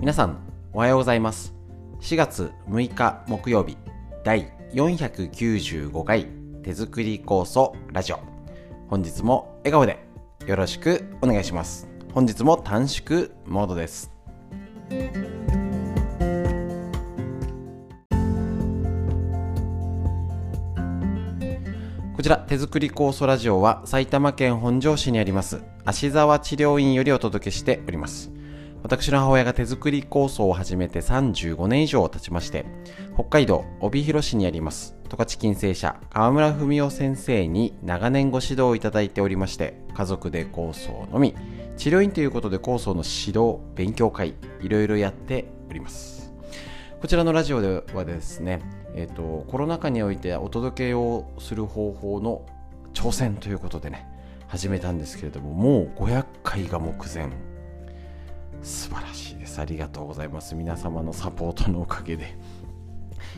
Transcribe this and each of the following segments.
皆さんおはようございます。4月6日木曜日第495回手作り酵素ラジオ。本日も笑顔でよろしくお願いします。本日も短縮モードです。こちら手作り酵素ラジオは埼玉県本庄市にあります芦沢治療院よりお届けしております。私の母親が手作り構想を始めて35年以上経ちまして、北海道帯広市にあります、十勝金星社河村文夫先生に長年ご指導をいただいておりまして、家族で構想のみ、治療院ということで構想の指導、勉強会、いろいろやっております。こちらのラジオではですね、えっ、ー、と、コロナ禍においてお届けをする方法の挑戦ということでね、始めたんですけれども、もう500回が目前。素晴らしいです。ありがとうございます。皆様のサポートのおかげで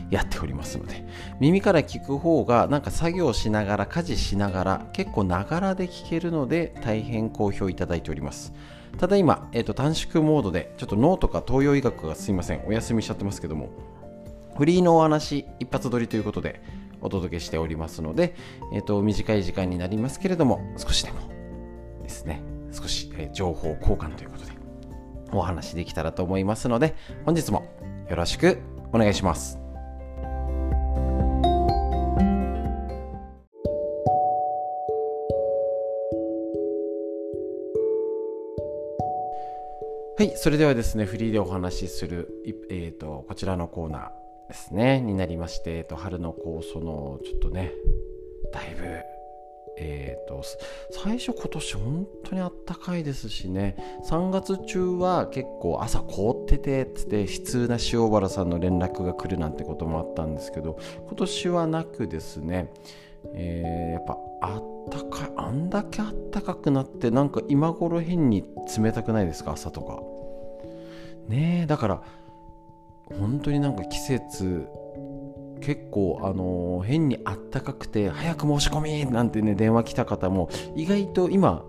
やっておりますので、耳から聞く方がなんか作業しながら、家事しながら、結構ながらで聞けるので大変好評いただいております。ただ今、えーと、短縮モードで、ちょっと脳とか東洋医学がすいません、お休みしちゃってますけども、フリーのお話一発撮りということでお届けしておりますので、えーと短い時間になりますけれども、少しでもですね、少し、え、情報交換ということで、お話できたらと思いますので、本日もよろしくお願いします。はい、それではですね、フリーでお話しする、えーと、こちらのコーナーですね、になりまして、えーと、春の酵素のちょっとね、だいぶえーと、最初今年本当にあったかいですしね。3月中は結構朝凍っててっつって悲痛な塩原さんの連絡が来るなんてこともあったんですけど今年はなくですね、えー、やっぱあったかいあんだけあったかくなってなんか今頃変に冷たくないですか？朝とか。ねえだから本当になんか季節結構あの変にあったかくて早く申し込みなんてね電話来た方も意外と今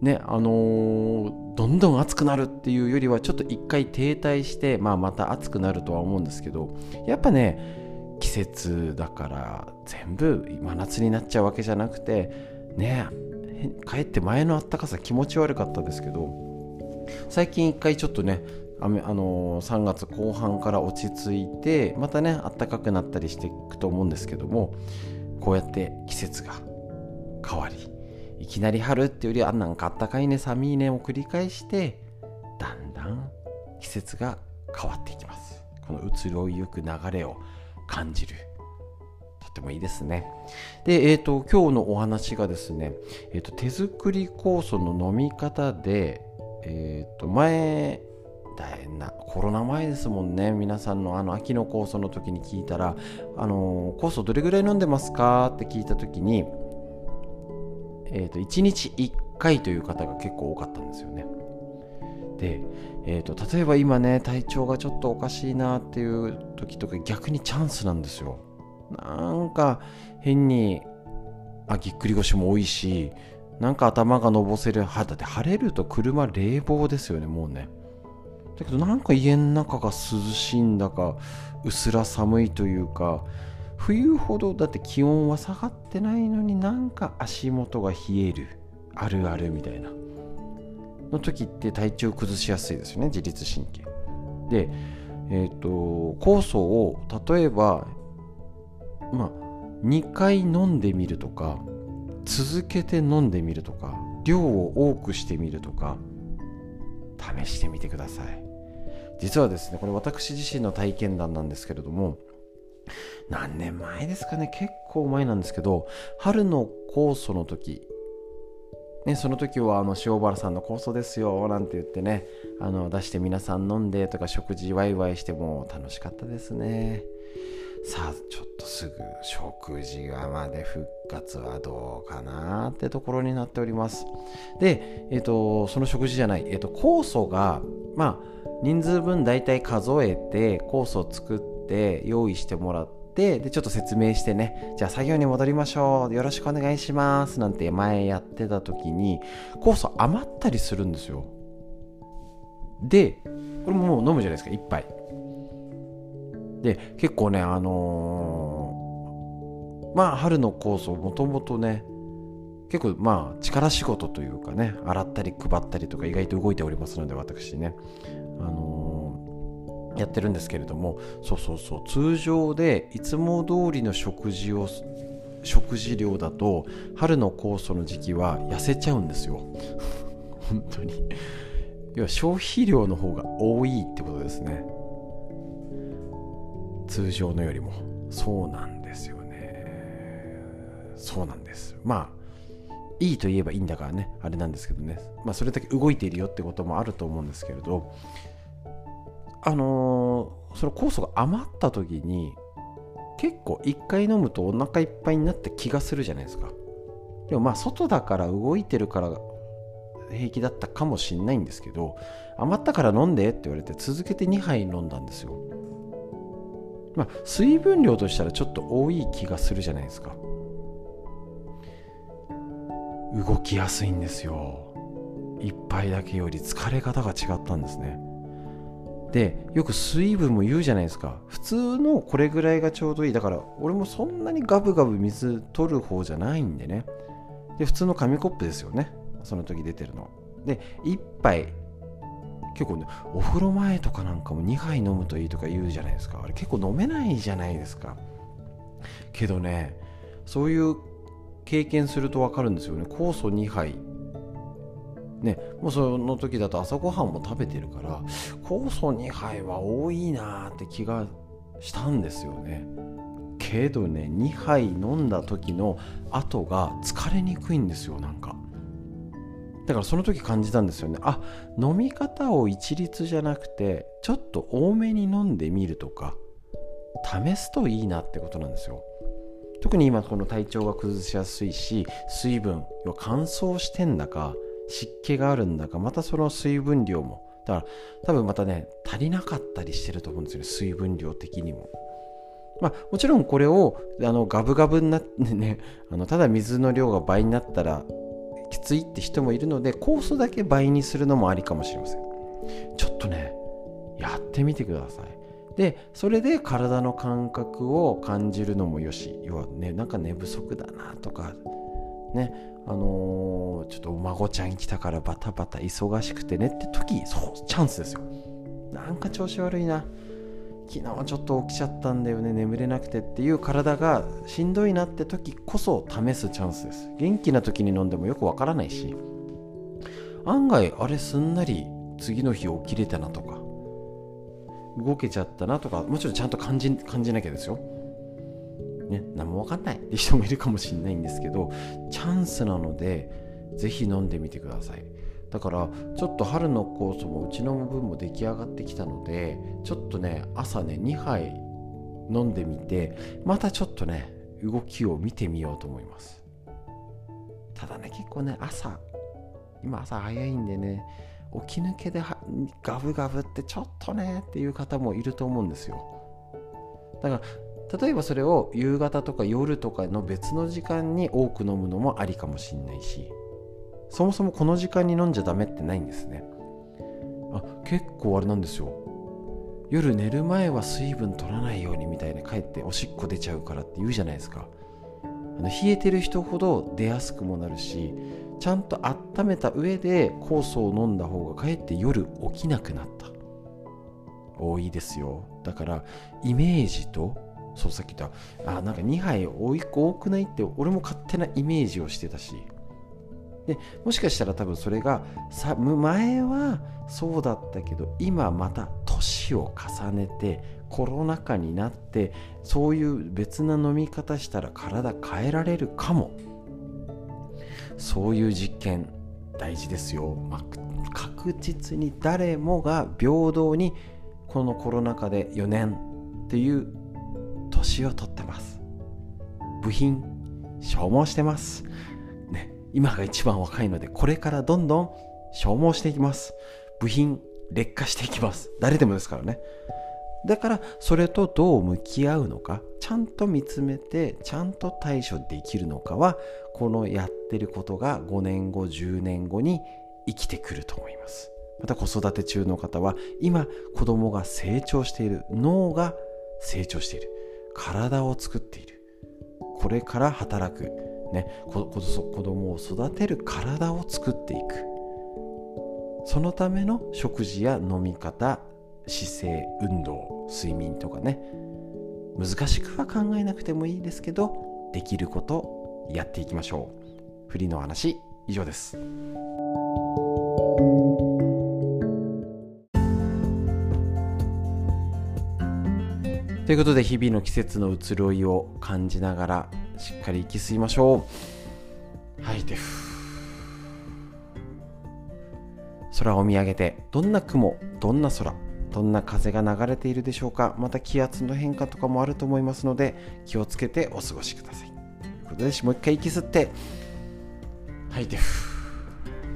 ねあのー、どんどん暑くなるっていうよりはちょっと一回停滞して、まあ、また暑くなるとは思うんですけどやっぱね季節だから全部真夏になっちゃうわけじゃなくてねかえって前のあったかさ気持ち悪かったですけど最近一回ちょっとねあのー、3月後半から落ち着いてまたね暖かくなったりしていくと思うんですけどもこうやって季節が変わりいきなり春っていうよりはなんかあったかいね寒いねを繰り返してだんだん季節が変わっていきます。この移ろいゆく流れを感じる。とってもいいですね。でえっ、ー、と今日のお話がですね、えーと、手作り酵素の飲み方でえっ、ー、と前大変なコロナ前ですもんね。皆さんのあの秋の酵素の時に聞いたら「あの酵素どれぐらい飲んでますか?」って聞いた時に、えーと、1日1回という方が結構多かったんですよね。で、えーと、例えば今ね体調がちょっとおかしいなっていう時とか逆にチャンスなんですよ。なんか変にあぎっくり腰も多いしなんか頭がのぼせるだって晴れると車冷房ですよねもうね。だけどなんか家の中が涼しいんだかうすら寒いというか冬ほどだって気温は下がってないのになんか足元が冷えるあるあるみたいな。の時って体調崩しやすいですよね自律神経。でえっ、ー、と酵素を例えばまあ2回飲んでみるとか続けて飲んでみるとか量を多くしてみるとか試してみてください。実はですねこれ私自身の体験談なんですけれども何年前ですかね結構前なんですけど春の酵素の時ね、その時はあの塩原さんの酵素ですよなんて言ってねあの出して皆さん飲んでとか食事ワイワイしても楽しかったですね。さあちょっとすぐ食事がまで復活はどうかなってところになっております。で、えっ、ー、とその食事じゃない、えっ、ー、と酵素がまあ人数分大体数えて酵素を作って用意してもらってでちょっと説明してね。じゃあ作業に戻りましょう。よろしくお願いします。なんて前やってた時に酵素余ったりするんですよ。でこれももう飲むじゃないですか。1杯で結構ねあのー、まあ春の酵素もともとね結構まあ力仕事というかね洗ったり配ったりとか意外と動いておりますので私ね。あのー、やってるんですけれどもそうそうそう通常でいつも通りの食事を食事量だと春の酵素の時期は痩せちゃうんですよ。本当に。要は消費量の方が多いってことですね。通常のよりも。そうなんですよね。そうなんです。まあいいと言えばいいんだからね。あれなんですけどね。まあそれだけ動いているよってこともあると思うんですけれど。あのー、その酵素が余った時に結構1回飲むとお腹いっぱいになった気がするじゃないですか。でもまあ外だから動いてるから平気だったかもしんないんですけど余ったから飲んでって言われて続けて2杯飲んだんですよ。まあ水分量としたらちょっと多い気がするじゃないですか。動きやすいんですよ。1杯だけより疲れ方が違ったんですね。でよく水分も言うじゃないですか。普通のこれぐらいがちょうどいい。だから俺もそんなにガブガブ水取る方じゃないんでね。で普通の紙コップですよね。その時出てるの。で1杯結構ねお風呂前とかなんかも2杯飲むといいとか言うじゃないですか。あれ結構飲めないじゃないですか。けどねそういう経験すると分かるんですよね。酵素2杯。ね、もうその時だと朝ごはんも食べてるから酵素2杯は多いなって気がしたんですよね。けどね2杯飲んだ時の後が疲れにくいんですよなんか。だからその時感じたんですよね。あ飲み方を一律じゃなくてちょっと多めに飲んでみるとか試すといいなってことなんですよ。特に今この体調が崩しやすいし水分乾燥してんだか湿気があるんだかまたその水分量もだから多分またね足りなかったりしてると思うんですよね水分量的にも。まあもちろんこれをあのガブガブになってね あのただ水の量が倍になったらきついって人もいるので酵素だけ倍にするのもありかもしれません。ちょっとねやってみてください。でそれで体の感覚を感じるのもよし。要はねなんか寝不足だなとか。ねあのー、ちょっとお孫ちゃん来たからバタバタ忙しくてね。って時そうチャンスですよ。なんか調子悪いな。昨日ちょっと起きちゃったんだよね。眠れなくてっていう体がしんどいなって時こそ試すチャンスです。元気な時に飲んでもよくわからないし。案外あれすんなり次の日起きれたなとか。動けちゃったなとかもちろんちゃんと感じ感じなきゃですよ。ね、何も分かんない。って人もいるかもしれないんですけどチャンスなので是非飲んでみてください。だからちょっと春の酵素もうちの分も出来上がってきたのでちょっとね朝ね2杯飲んでみてまたちょっとね動きを見てみようと思います。ただね結構ね朝今朝早いんでね起き抜けでガブガブってちょっとねっていう方もいると思うんですよ。だから例えばそれを夕方とか夜とかの別の時間に多く飲むのもありかもしんないしそもそもこの時間に飲んじゃダメってないんですね。あ結構あれなんですよ。夜寝る前は水分取らないようにみたいな帰っておしっこ出ちゃうからって言うじゃないですか。あの冷えてる人ほど出やすくもなるしちゃんと温めた上で酵素を飲んだ方がかえって夜起きなくなった。多いですよ。だからイメージとそうさっき言ったあなんか2杯多い多くないって俺も勝手なイメージをしてたし。でもしかしたら多分それがさ前はそうだったけど今また年を重ねてコロナ禍になってそういう別な飲み方したら体変えられるかも。そういう実験大事ですよ、まあ、確実に誰もが平等にこのコロナ禍で4年っていう年を取ってます。部品消耗してます。ね今が一番若いのでこれからどんどん消耗していきます。部品劣化していきます。誰でもですからね。だからそれとどう向き合うのかちゃんと見つめてちゃんと対処できるのかはこのやってることが5年後10年後に生きてくると思います。また子育て中の方は今子供が成長している脳が成長している体を作っている。これから働く、ね、子供を育てる体を作っていく。そのための食事や飲み方姿勢運動睡眠とかね。難しくは考えなくてもいいですけどできることやっていきましょう。フリーの話以上です。ということで日々の季節の移ろいを感じながらしっかり息吸いましょう。吐いて空を見上げてどんな雲どんな空どんな風が流れているでしょうか。また気圧の変化とかもあると思いますので気をつけてお過ごしください。ことでもう一回息吸って吐いて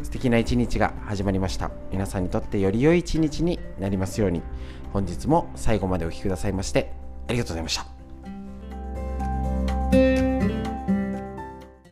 素敵な一日が始まりました。皆さんにとってより良い一日になりますように。本日も最後までお聴きくださいましてありがとうございました。